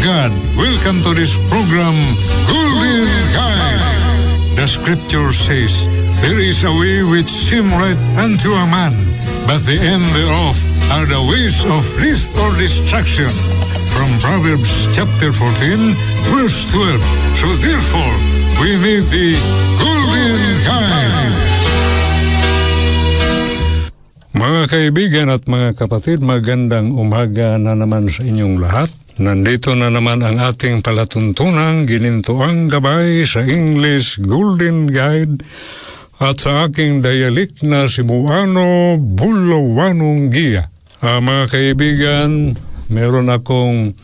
God, welcome to this program, Golden Guide. The scripture says, There is a way which seem right unto a man, but the end thereof are the ways of death or destruction. From Proverbs chapter 14, verse 12. So therefore, we need the Golden Guide. Mga kaibigan at mga kapatid, magandang umaga na naman sa inyong lahat. Nandito na naman ang ating palatuntunang ginintuang gabay sa English Golden Guide at sa aking dialect na Cebuano Bulawanong Giya. Ah, mga kaibigan, meron akong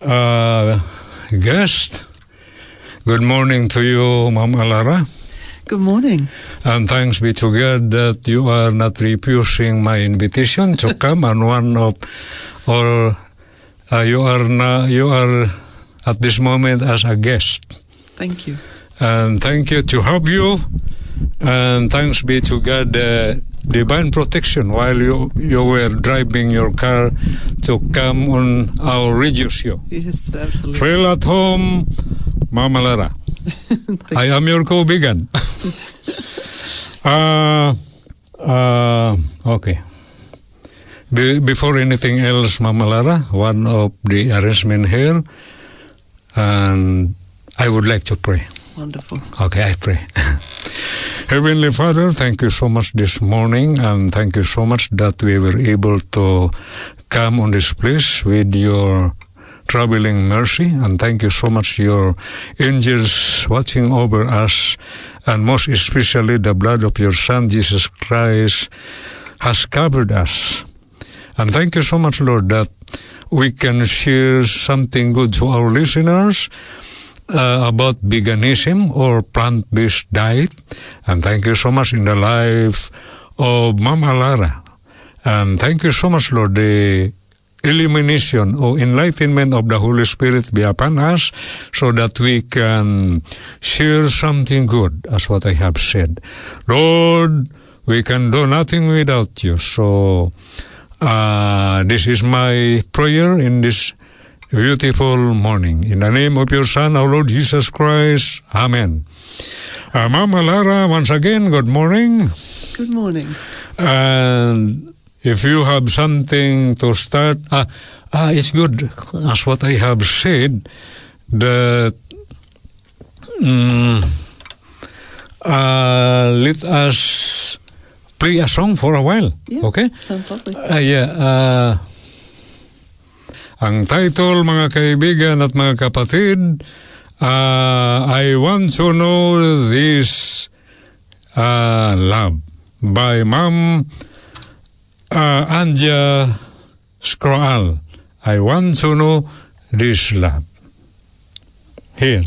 ah, guest. Good morning to you, Ma'am Alara. Good morning. And thanks be to God that you are not refusing my invitation to come on one of, or uh, you are now, you are at this moment as a guest. Thank you. And thank you to have you. And thanks be to God, uh, divine protection while you you were driving your car to come on our radio show. Yes, absolutely. Feel at home, Mama Lara. I am your co-vegan. uh, uh, okay. Be- before anything else, Mama Lara, one of the arrangement here, and I would like to pray. Wonderful. Okay, I pray. Heavenly Father, thank you so much this morning, and thank you so much that we were able to come on this place with your traveling mercy, and thank you so much your angels watching over us, and most especially the blood of your Son Jesus Christ has covered us. And thank you so much, Lord, that we can share something good to our listeners uh, about veganism or plant-based diet. And thank you so much in the life of Mama Lara. And thank you so much, Lord, the illumination or enlightenment of the Holy Spirit be upon us so that we can share something good, as what I have said. Lord, we can do nothing without you. So, uh, this is my prayer in this beautiful morning. In the name of your Son, our Lord Jesus Christ. Amen. Uh, Mama Lara, once again, good morning. Good morning. And if you have something to start, ah, ah, it's good, as what I have said, that mm, uh, let us play a song for a while, Yeah. okay? Sounds lovely. Ah, yeah. ah, ang title, mga kaibigan at mga kapatid, ah, I Want to Know This ah, Love by Ma'am ah, Anja Scroal. I want to know this love. Here.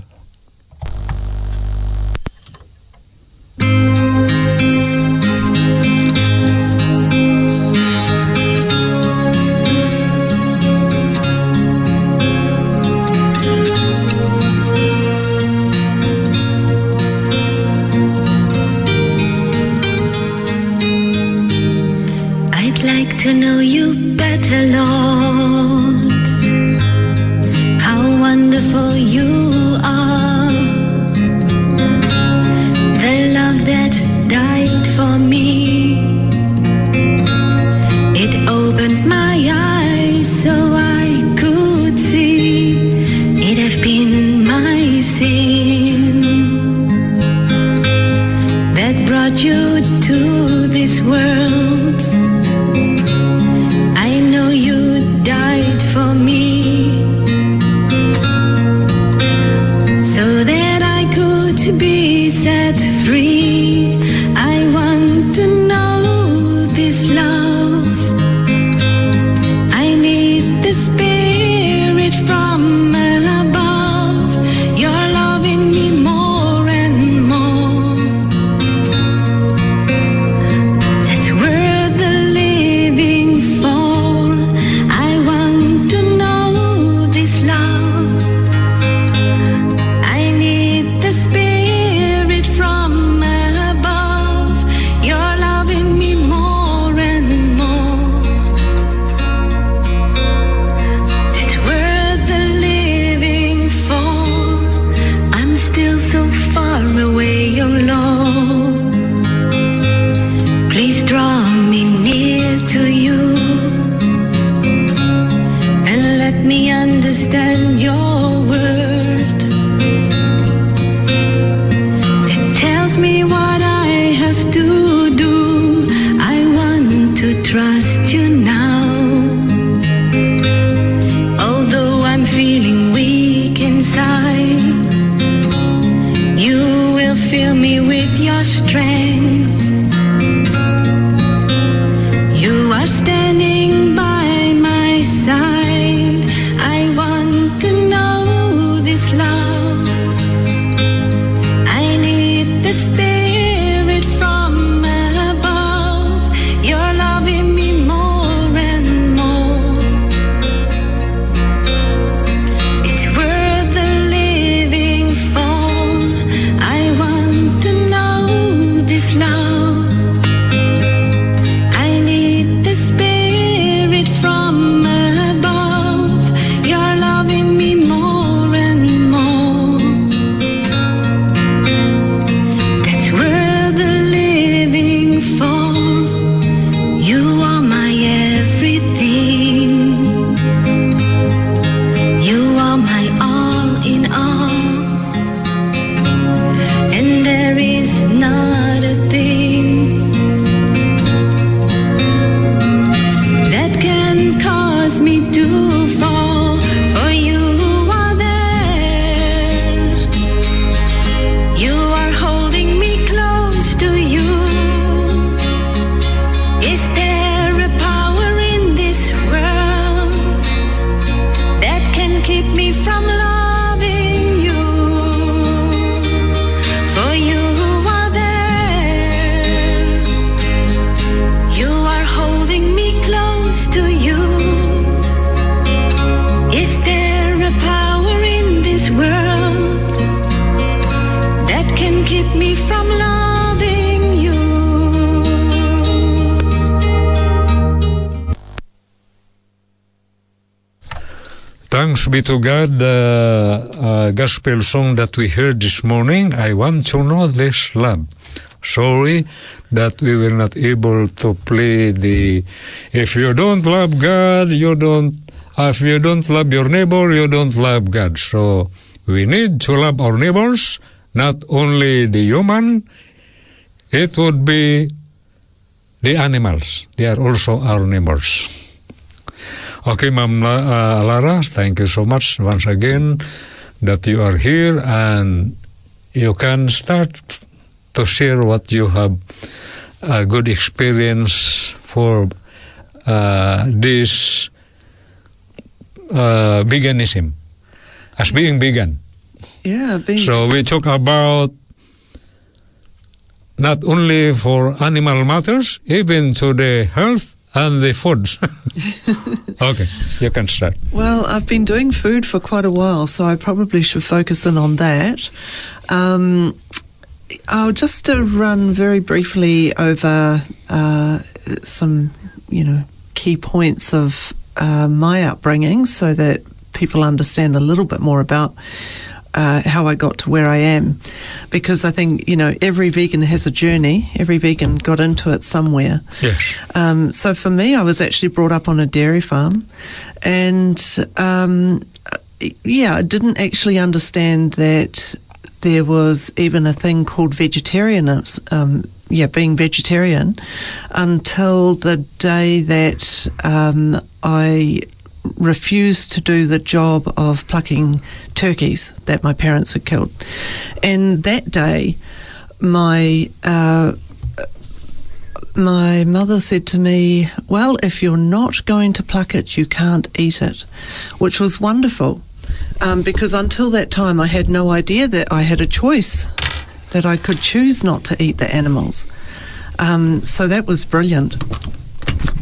To God, the uh, gospel song that we heard this morning. I want to know this love. Sorry that we were not able to play the. If you don't love God, you don't. If you don't love your neighbor, you don't love God. So we need to love our neighbors, not only the human. It would be the animals. They are also our neighbors. Okay, Ma'am La- uh, Lara, thank you so much once again that you are here and you can start to share what you have a good experience for uh, this uh, veganism as being vegan. Yeah, being So we talk about not only for animal matters, even to the health and the food. okay, you can start. Well, I've been doing food for quite a while, so I probably should focus in on that. Um, I'll just uh, run very briefly over uh, some, you know, key points of uh, my upbringing so that people understand a little bit more about uh, how I got to where I am. Because I think, you know, every vegan has a journey, every vegan got into it somewhere. Yes. Um, so for me, I was actually brought up on a dairy farm, and um, yeah, I didn't actually understand that there was even a thing called vegetarianism. Um, yeah, being vegetarian until the day that um, I refused to do the job of plucking turkeys that my parents had killed. And that day, my uh, my mother said to me, Well, if you're not going to pluck it, you can't eat it, which was wonderful. Um, because until that time, I had no idea that I had a choice, that I could choose not to eat the animals. Um, so that was brilliant.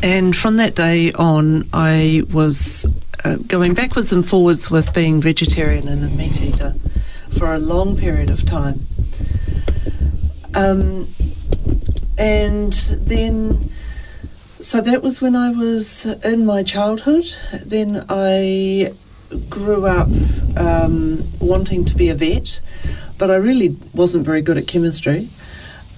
And from that day on, I was uh, going backwards and forwards with being vegetarian and a meat eater for a long period of time. Um, and then, so that was when I was in my childhood. Then I grew up um, wanting to be a vet, but I really wasn't very good at chemistry.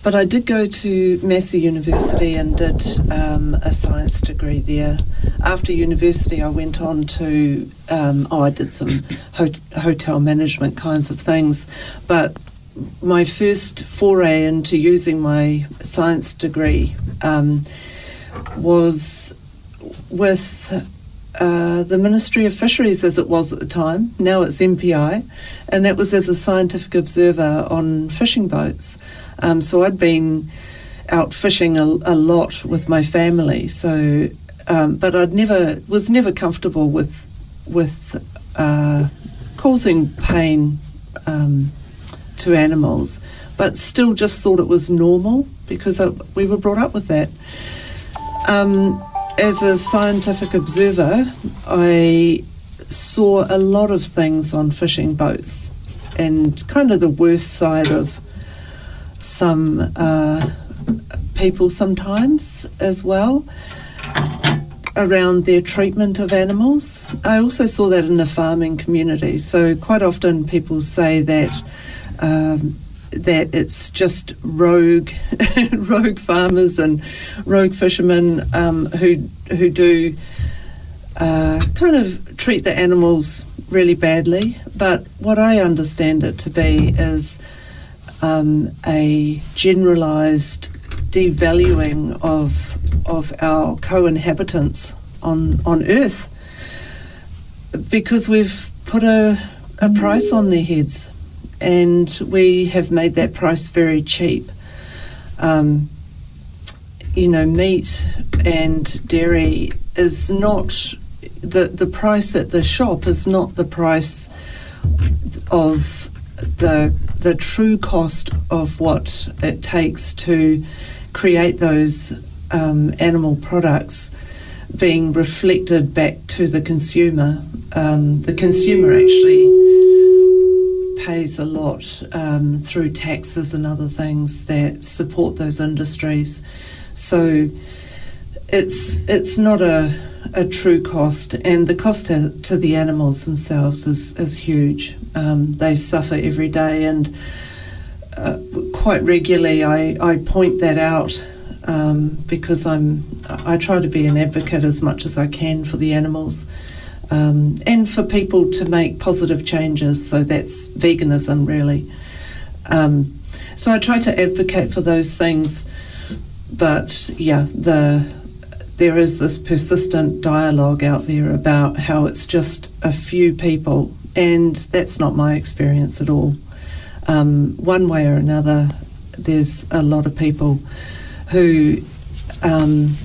But I did go to Massey University and did um, a science degree there. After university, I went on to, um, oh, I did some ho- hotel management kinds of things. But my first foray into using my science degree um, was with uh, the Ministry of Fisheries as it was at the time. Now it's MPI, and that was as a scientific observer on fishing boats. Um, so I'd been out fishing a, a lot with my family. So, um, but I'd never was never comfortable with with uh, causing pain um, to animals, but still just thought it was normal because I, we were brought up with that. Um, as a scientific observer, I saw a lot of things on fishing boats and kind of the worst side of some uh, people sometimes as well around their treatment of animals. I also saw that in the farming community. So quite often people say that um, that it's just rogue rogue farmers and rogue fishermen um, who who do uh, kind of treat the animals really badly. But what I understand it to be is um, a generalised devaluing of of our co-inhabitants on on Earth because we've put a, a price on their heads and we have made that price very cheap. Um, you know, meat and dairy is not the the price at the shop is not the price of the the true cost of what it takes to create those um, animal products being reflected back to the consumer. Um, the consumer actually pays a lot um, through taxes and other things that support those industries. So it's it's not a a true cost, and the cost to, to the animals themselves is is huge. Um, they suffer every day, and uh, quite regularly I, I point that out um, because I'm I try to be an advocate as much as I can for the animals um, and for people to make positive changes. So that's veganism, really. Um, so I try to advocate for those things, but yeah, the there is this persistent dialogue out there about how it's just a few people, and that's not my experience at all. Um, one way or another, there's a lot of people who um,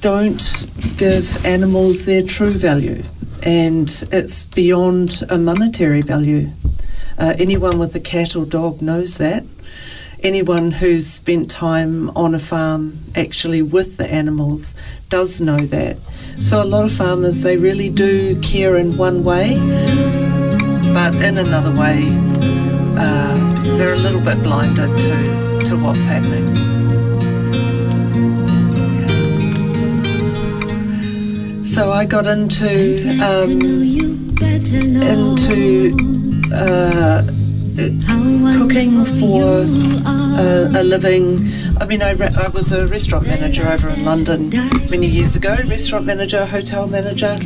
don't give animals their true value and it's beyond a monetary value. Uh, anyone with a cat or dog knows that. Anyone who's spent time on a farm actually with the animals does know that. So a lot of farmers, they really do care in one way, but in another way, uh, they're a little bit blinded to, to what's happening. So I got into um, into uh, cooking for uh, a living. I mean, I, re- I was a restaurant manager over in London many years ago. Restaurant manager, hotel manager.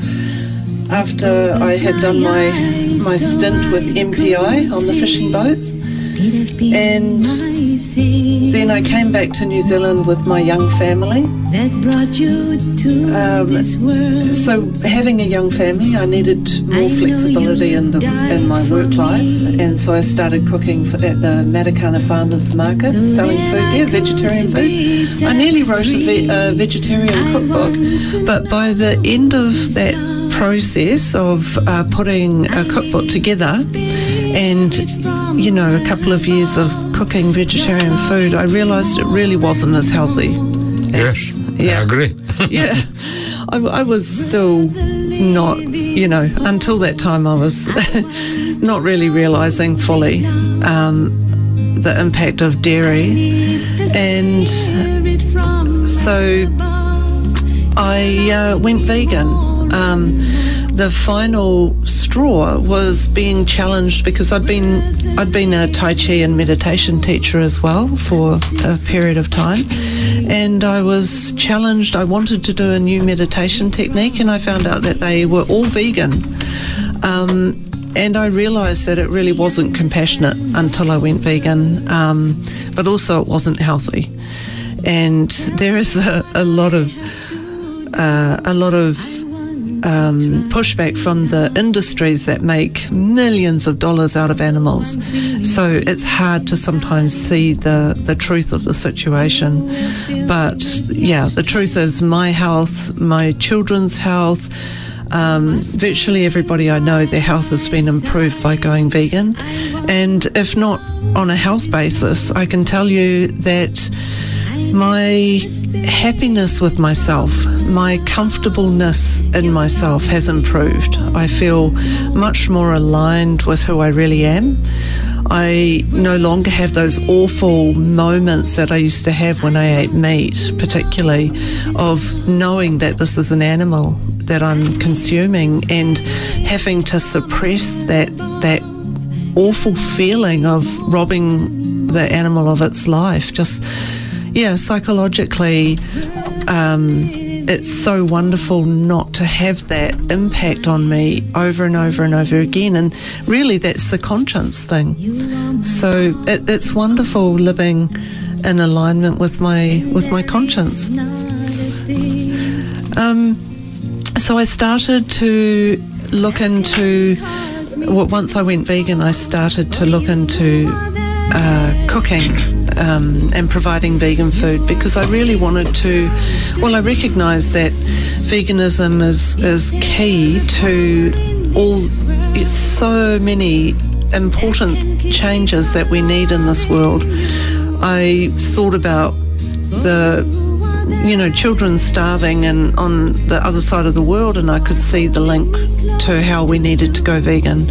after I had done my my stint with MPI on the fishing boats, and then I came back to New Zealand with my young family. that brought you to Um, this world. So having a young family, I needed more flexibility in the in my work life, and so I started cooking for, at the Matakana Farmers Market, selling food there, vegetarian food. I nearly wrote a, ve- a vegetarian cookbook, but by the end of that process of uh, putting a cookbook together, and you know a couple of years of cooking vegetarian food, I realised it really wasn't as healthy. Yes, as, I agree. yeah, I, I was still not, you know, until that time I was not really realising fully um, the impact of dairy. And so I uh, went vegan. Um, the final straw was being challenged because I'd been I'd been a Tai Chi and meditation teacher as well for a period of time, and I was challenged. I wanted to do a new meditation technique, and I found out that they were all vegan. Um, and I realised that it really wasn't compassionate until I went vegan, um, but also it wasn't healthy. And there is a, a lot of uh, a lot of um, pushback from the industries that make millions of dollars out of animals. So it's hard to sometimes see the, the truth of the situation. But yeah, the truth is my health, my children's health, um, virtually everybody I know, their health has been improved by going vegan. And if not on a health basis, I can tell you that my happiness with myself, my comfortableness in myself has improved. I feel much more aligned with who I really am. I no longer have those awful moments that I used to have when I ate meat, particularly of knowing that this is an animal that I'm consuming and having to suppress that that awful feeling of robbing the animal of its life. Just yeah, psychologically, um, it's so wonderful not to have that impact on me over and over and over again. And really, that's the conscience thing. So it, it's wonderful living in alignment with my with my conscience. Um, so I started to look into. Well, once I went vegan, I started to look into uh, cooking um, and providing vegan food because I really wanted to. Well, I recognise that veganism is is key to all so many important changes that we need in this world. I thought about the you know children starving and on the other side of the world and I could see the link to how we needed to go vegan.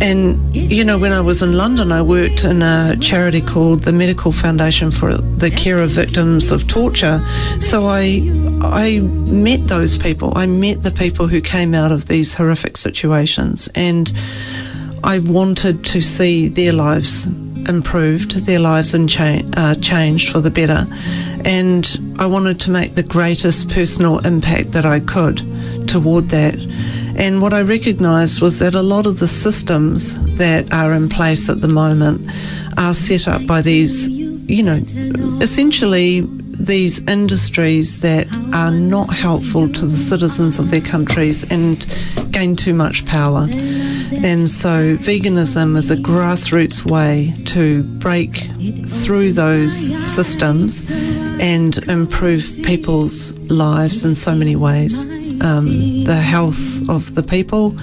And, you know, when I was in London, I worked in a charity called the Medical Foundation for the Care of Victims of Torture. So I, I met those people. I met the people who came out of these horrific situations. And I wanted to see their lives improved, their lives in cha- uh, changed for the better. And I wanted to make the greatest personal impact that I could toward that. And what I recognised was that a lot of the systems that are in place at the moment are set up by these, you know, essentially these industries that are not helpful to the citizens of their countries and gain too much power. And so veganism is a grassroots way to break through those systems and improve people's lives in so many ways. Um, the health of the people,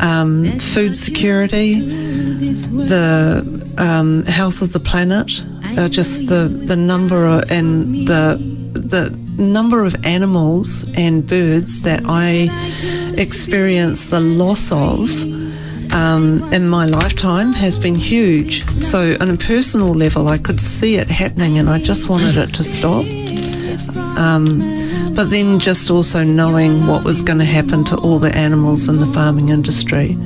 um, food security, the um, health of the planet, uh, just the, the number of, and the the number of animals and birds that I experience the loss of um, in my lifetime has been huge. So, on a personal level, I could see it happening and I just wanted it to stop. Um, but then just also knowing what was going to happen to all the animals in the farming industry.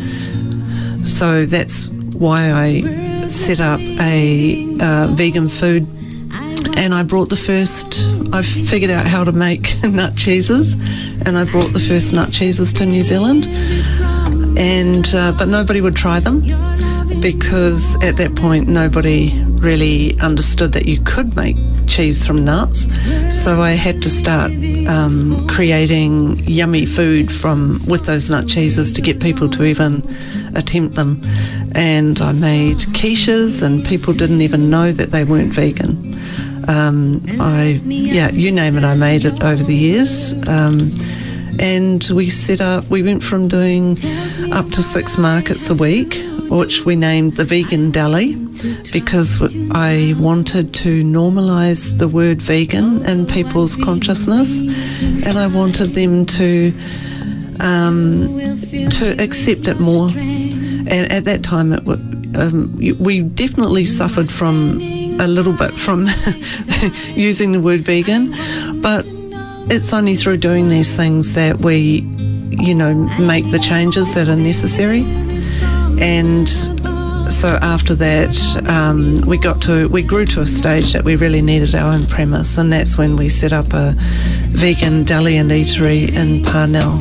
So that's why I set up a uh, vegan food and I brought the first. I figured out how to make nut cheeses, and I brought the first nut cheeses to New Zealand. And uh, but nobody would try them because at that point nobody really understood that you could make cheese from nuts. So I had to start um, creating yummy food from with those nut cheeses to get people to even attempt them. And I made quiches, and people didn't even know that they weren't vegan. Um, I yeah, you name it, I made it over the years. Um, and we set up. We went from doing up to six markets a week, which we named the Vegan Deli because I wanted to normalise the word vegan in people's consciousness, and I wanted them to um, to accept it more. And at that time, it um, we definitely suffered from a little bit from using the word vegan, but it's only through doing these things that we, you know, make the changes that are necessary. And so after that, um, we got to we grew to a stage that we really needed our own premise, and that's when we set up a vegan deli and eatery in Parnell,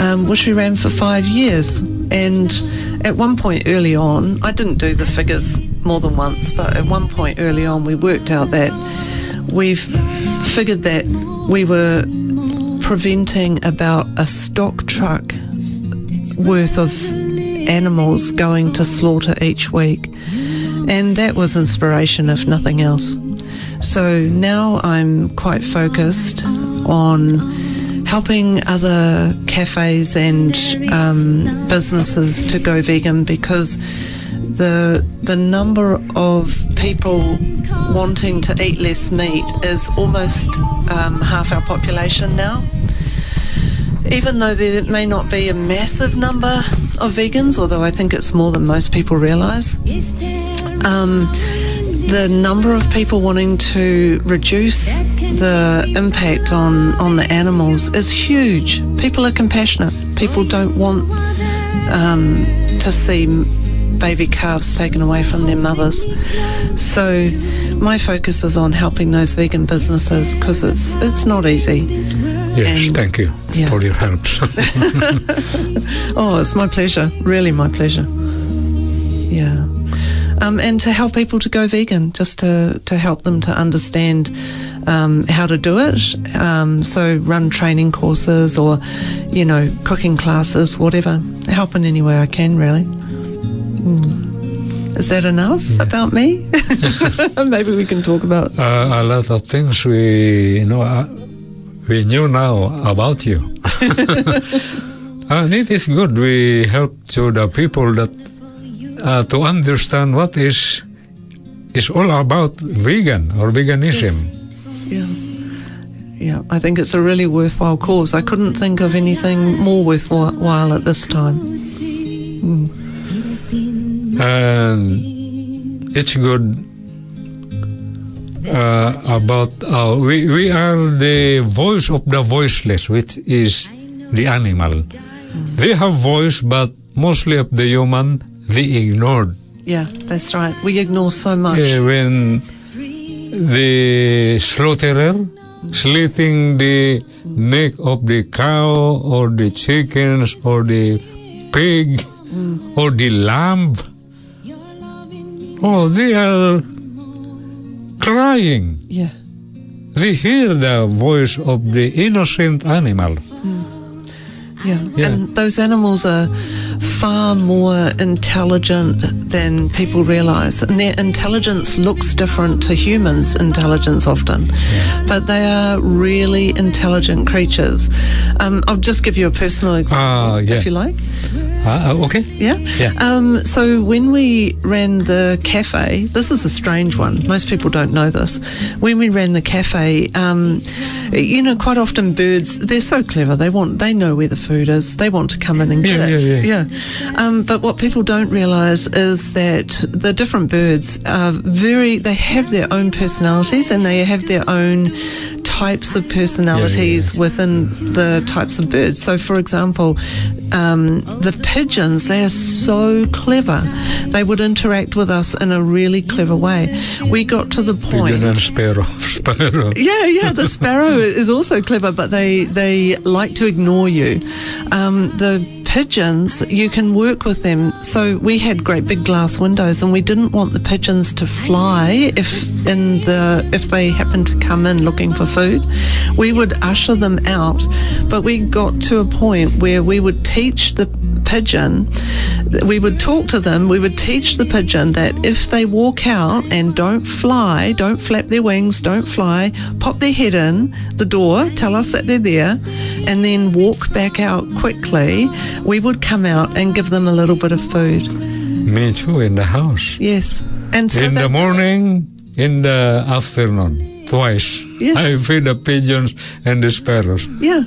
um, which we ran for five years. And at one point early on, I didn't do the figures more than once, but at one point early on, we worked out that we've figured that we were preventing about a stock truck worth of animals going to slaughter each week. And that was inspiration, if nothing else. So now I'm quite focused on helping other cafes and um, businesses to go vegan because the the number of people wanting to eat less meat is almost um, half our population now. Even though there may not be a massive number of vegans, although I think it's more than most people realise, um, the number of people wanting to reduce the impact on, on the animals is huge. People are compassionate. People don't want um, to see baby calves taken away from their mothers. So my focus is on helping those vegan businesses because it's it's not easy. Yes, And- thank you yeah. for your help. Oh, it's my pleasure. Really, my pleasure. Yeah. Um, and to help people to go vegan, just to, to help them to understand um, how to do it. Um, so run training courses or, you know, cooking classes, whatever. Help in any way I can, really. Mm. Is that enough about me? Maybe we can talk about. uh, a lot of things we know uh, we knew now about you. and it is good. We help to the people that uh, to understand what is is all about vegan or veganism. Yeah. Yeah, I think it's a really worthwhile cause. I couldn't think of anything more worthwhile at this time. And it's good uh, about uh, we we are the voice of the voiceless, which is the animal. They have voice, but mostly of the human they ignored. Yeah, that's right. We ignore so much. Uh, when the slaughterer slitting the neck of the cow or the chickens or the pig or the lamb. Oh, they are crying. Yeah. They hear the voice of the innocent animal. Hmm. Yeah. Yeah. And those animals are far more intelligent than people realize. And their intelligence looks different to humans' intelligence often. But they are really intelligent creatures. Um, I'll just give you a personal example, Ah, yeah. if you like. Ah, okay. Yeah. Yeah. Um, so when we ran the cafe, this is a strange one. Most people don't know this. When we ran the cafe, um, you know, quite often birds they're so clever. They want they know where the food is. They want to come in and get Yeah, it. yeah, yeah. Um, but what people don't realise is that the different birds are very. They have their own personalities and they have their own types of personalities within the types of birds. So, for example, um, the pigeons, they are so clever. They would interact with us in a really clever way. We got to the point. Pigeon and sparrow. Sparrow. Yeah, yeah. The sparrow is also clever, but they they like to ignore you. Um, the pigeons, you can work with them. So we had great big glass windows, and we didn't want the pigeons to fly if in the if they happened to come in looking for food. We would usher them out, but we got to a point where we would teach the pigeon. We would talk to them. We would teach the pigeon that if they walk out and don't fly, don't flap their wings, don't fly, pop their head in the door, tell us that they're there, and then walk back out quickly, we would come out and give them a little bit of food. Me too, in the house. Yes. And so in the morning, in the afternoon, twice. Yes. I feed the pigeons and the sparrows. Yeah,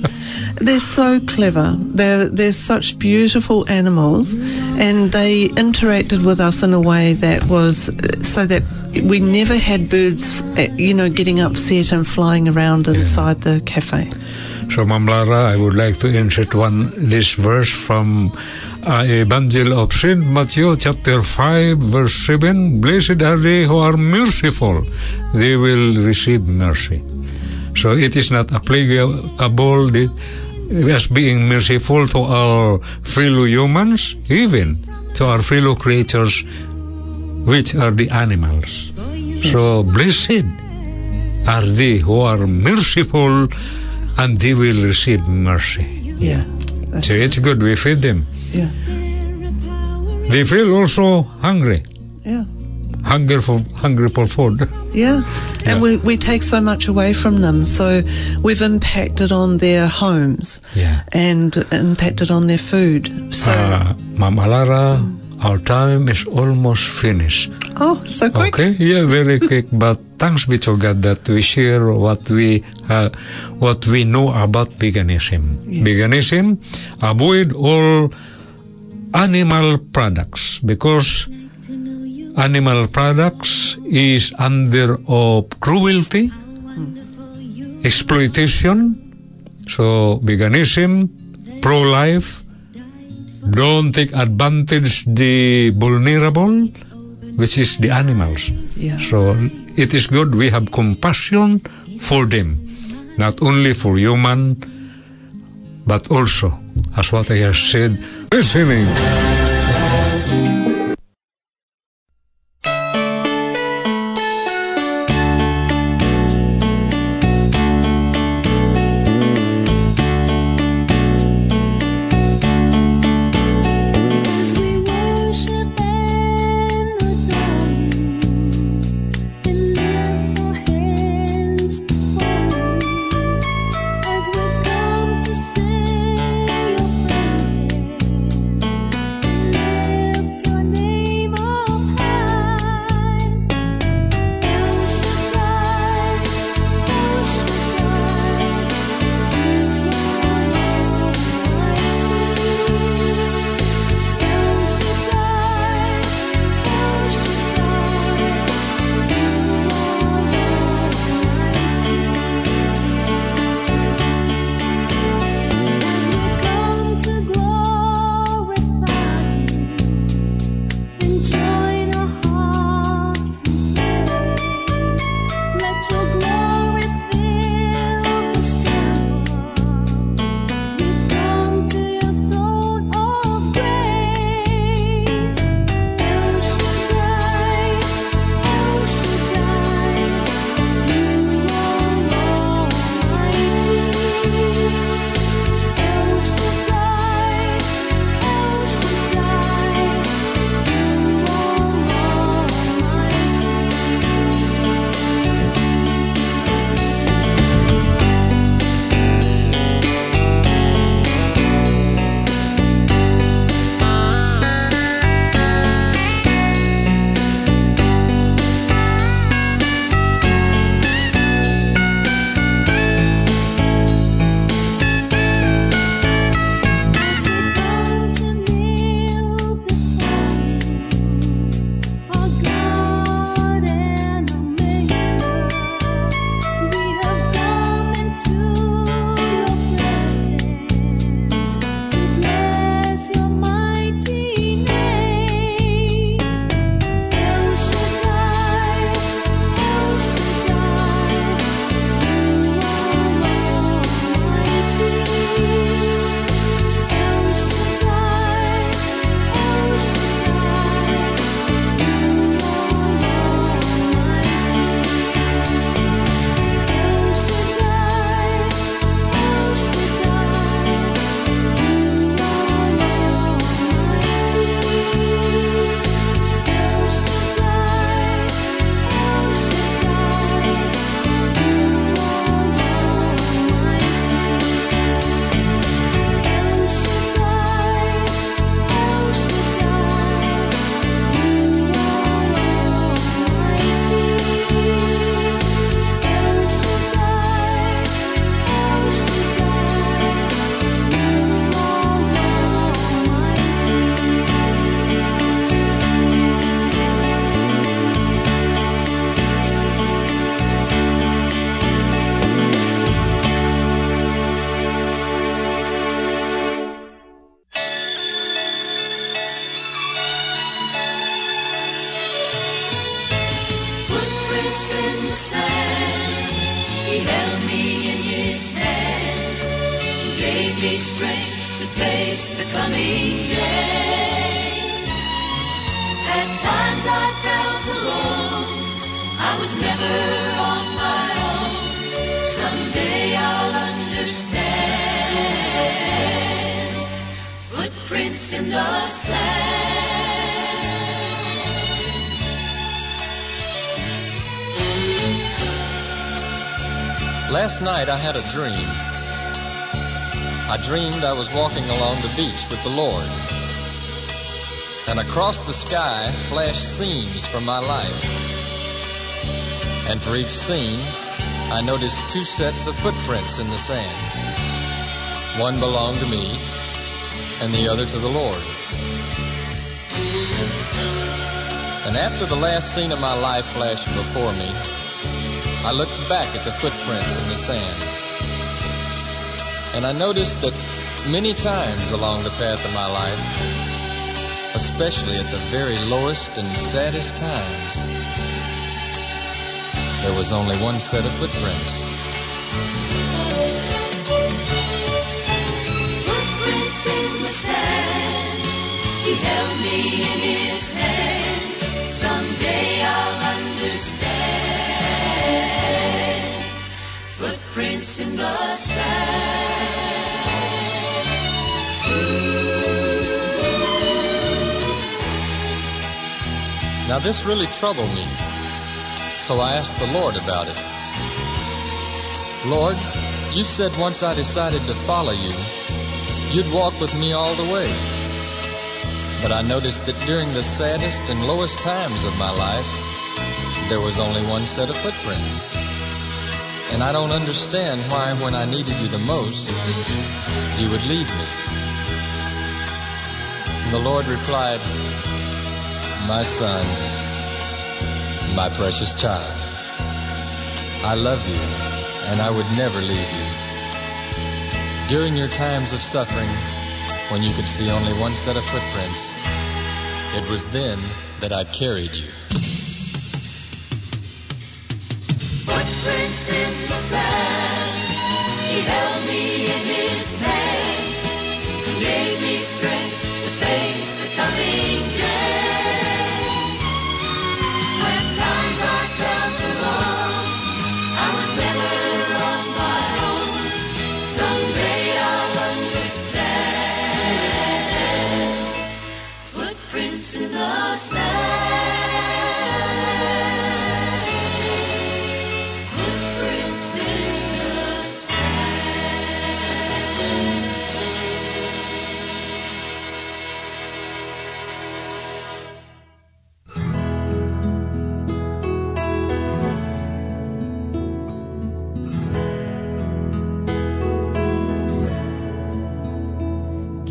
they're so clever. They're they're such beautiful animals, and they interacted with us in a way that was so that we never had birds, uh, you know, getting upset and flying around inside the cafe. So, Mam Lara, I would like to insert one this verse from uh, Evangel of Saint Matthew, chapter 5, verse 7. Blessed are they who are merciful, they will receive mercy. So, it is not applicable as being merciful to our fellow humans, even to our fellow creatures, which are the animals. So, blessed are they who are merciful and they will receive mercy. Yeah, So it's good, we feed them. Yeah, They feel also hungry, yeah. hunger for hungry for food. Yeah. Yeah. And we, we take so much away from them. So we've impacted on their homes Yeah. and impacted on their food. So, Uh, Mama Lara, our time is almost finished. oh, so quick. Okay, yeah, very quick. But thanks be to God that we share what we uh, what we know about veganism. Veganism, avoid all animal products because animal products is under of cruelty, exploitation. So veganism, pro-life, don't take advantage the vulnerable, which is the animals. Yeah. So it is good we have compassion for them, not only for human, but also, as what I have said, listening. Night I had a dream. I dreamed I was walking along the beach with the Lord. And across the sky flashed scenes from my life. And for each scene, I noticed two sets of footprints in the sand. One belonged to me, and the other to the Lord. And after the last scene of my life flashed before me, I looked back at the footprints in the sand. And I noticed that many times along the path of my life, especially at the very lowest and saddest times, there was only one set of footprints. Footprints in the sand. He held me in his Footprints in the sand. Now this really troubled me, so I asked the Lord about it. Lord, you said once I decided to follow you, you'd walk with me all the way. But I noticed that during the saddest and lowest times of my life, there was only one set of footprints. And I don't understand why, when I needed you the most, you would leave me. And the Lord replied, My son, my precious child, I love you and I would never leave you. During your times of suffering, when you could see only one set of footprints, it was then that I carried you.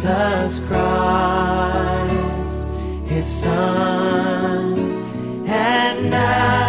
Jesus Christ, His Son. And now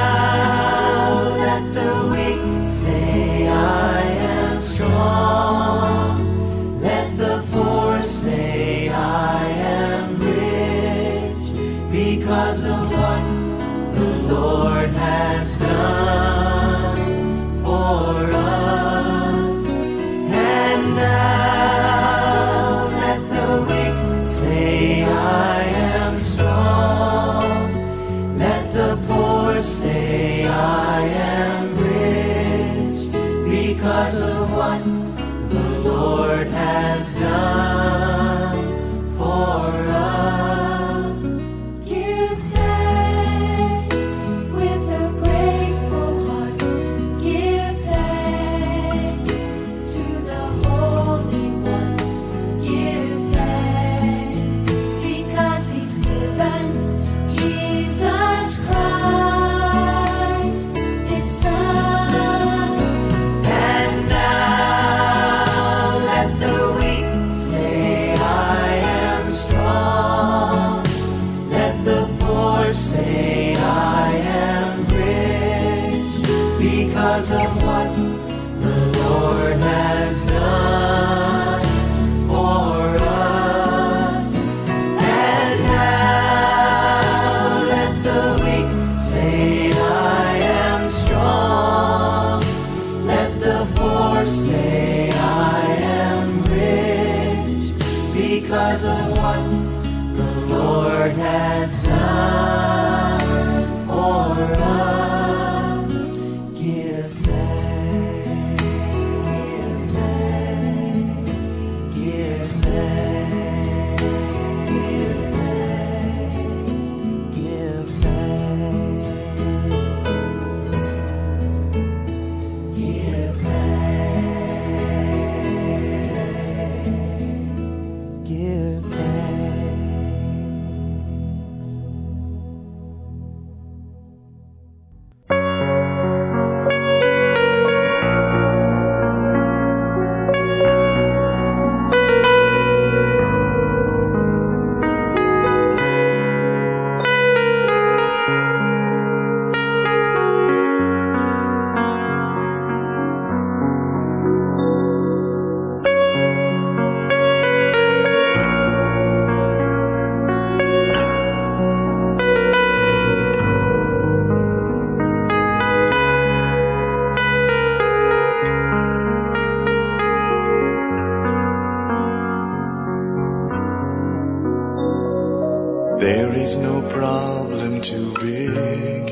There is no problem too big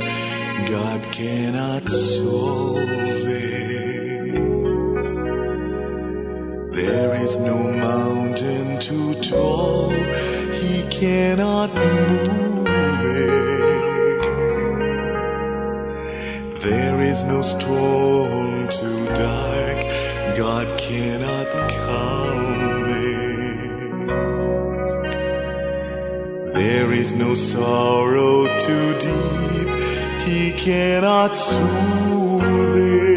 God cannot solve it. There is no mountain too tall He cannot move it. There is no storm too dark God cannot calm. There is no sorrow too deep, he cannot soothe it.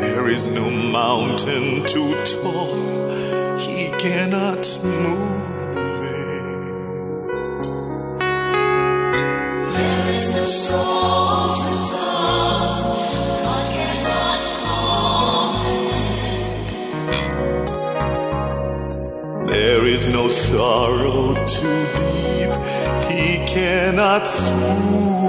There is no mountain to tall, he cannot move it. There is no storm to tough, God cannot calm it. There is no sorrow too cannot swoon.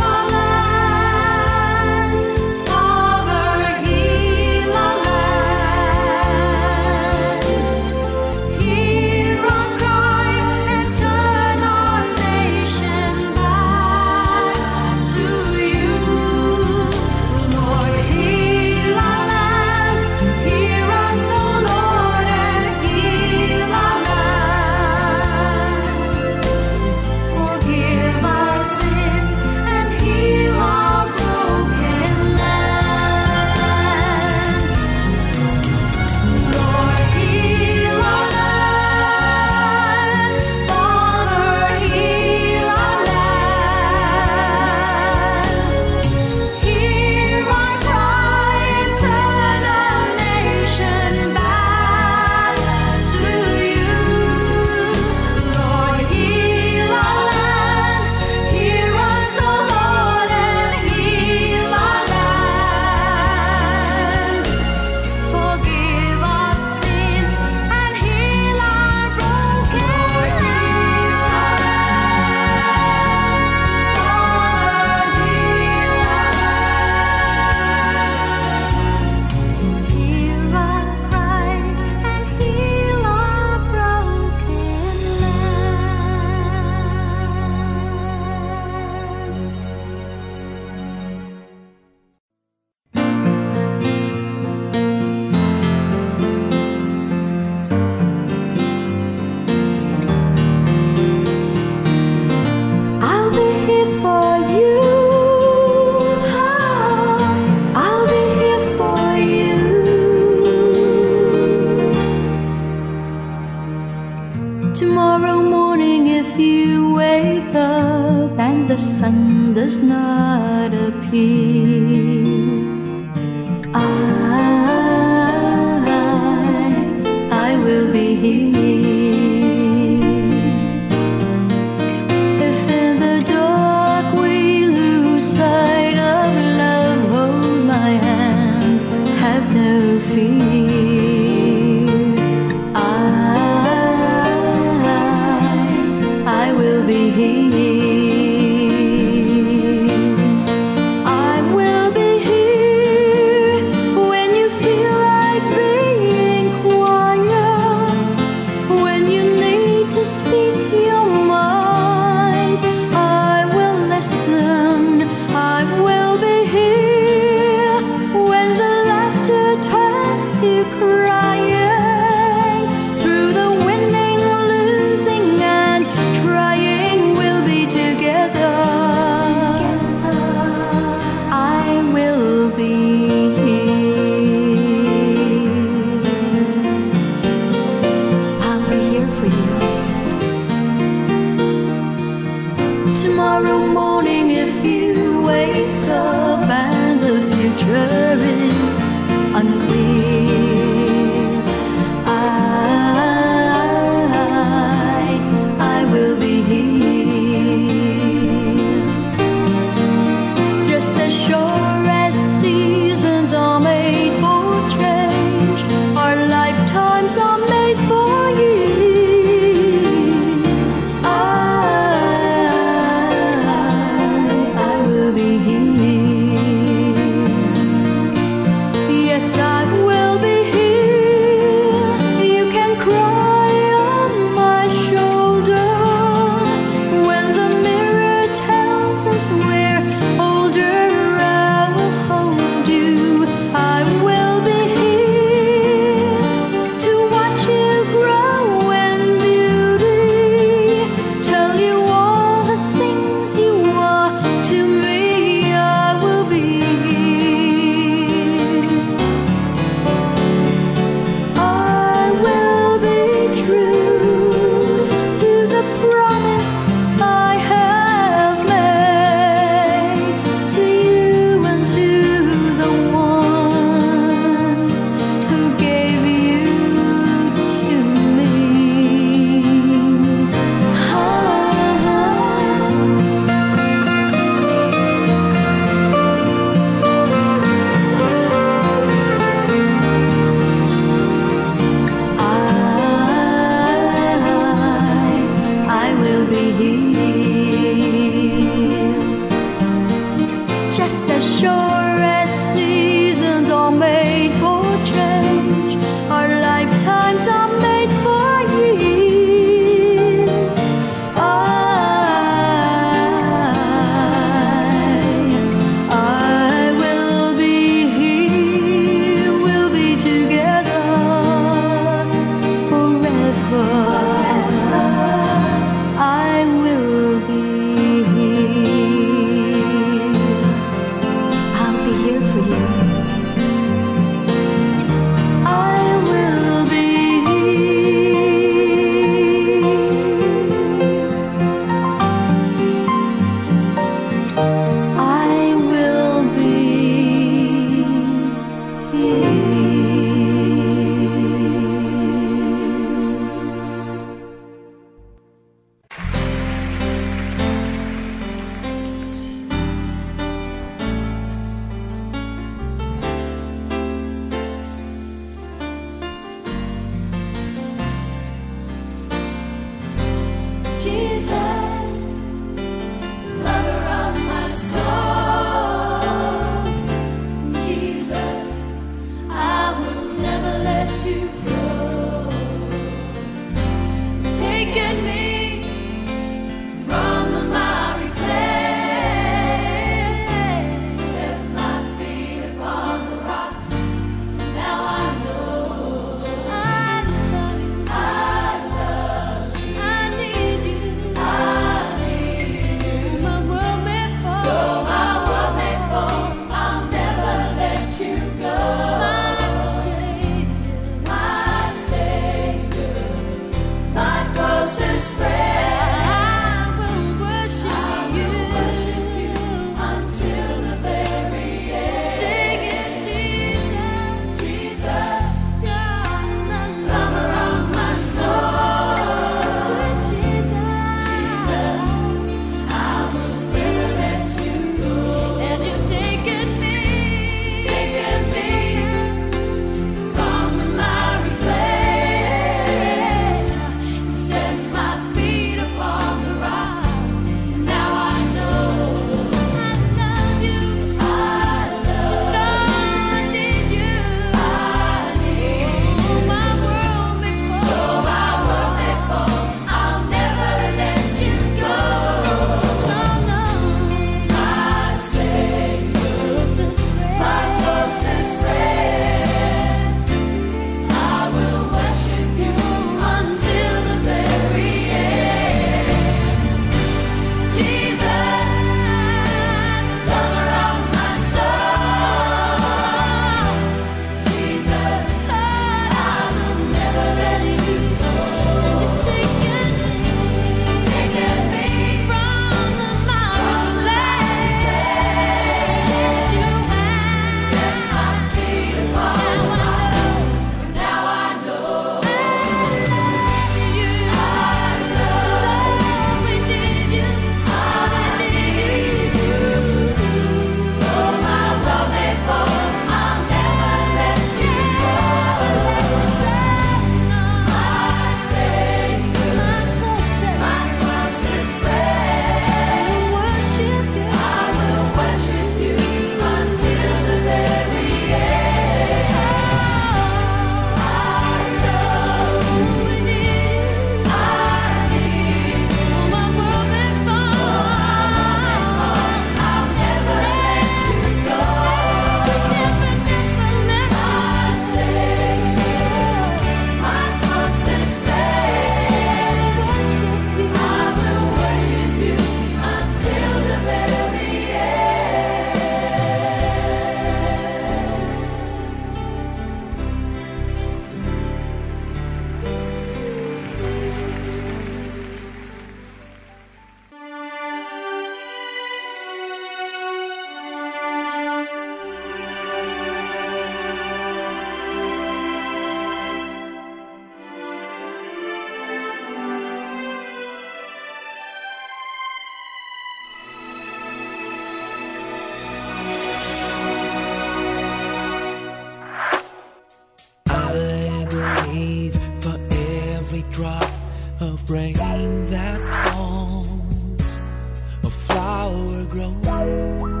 Grows.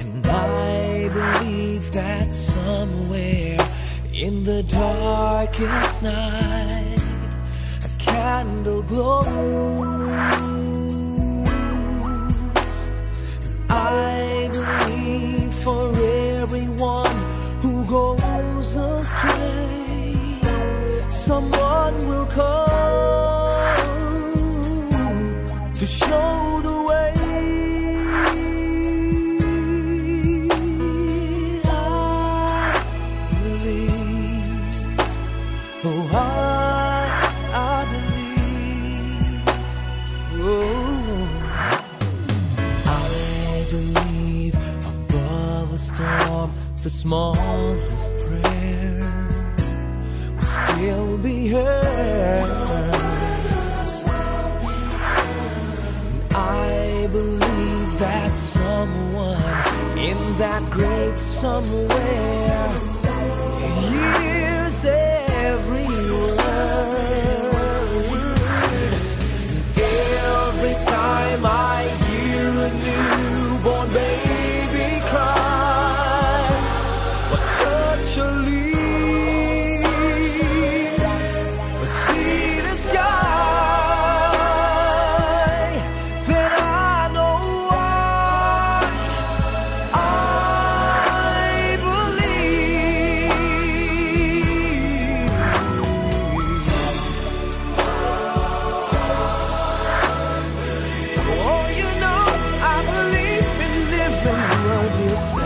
And I believe that somewhere in the darkest night, a candle glows. I believe for everyone who goes astray, someone will come smallest prayer will still be heard. I believe that someone in that great somewhere in every word you say.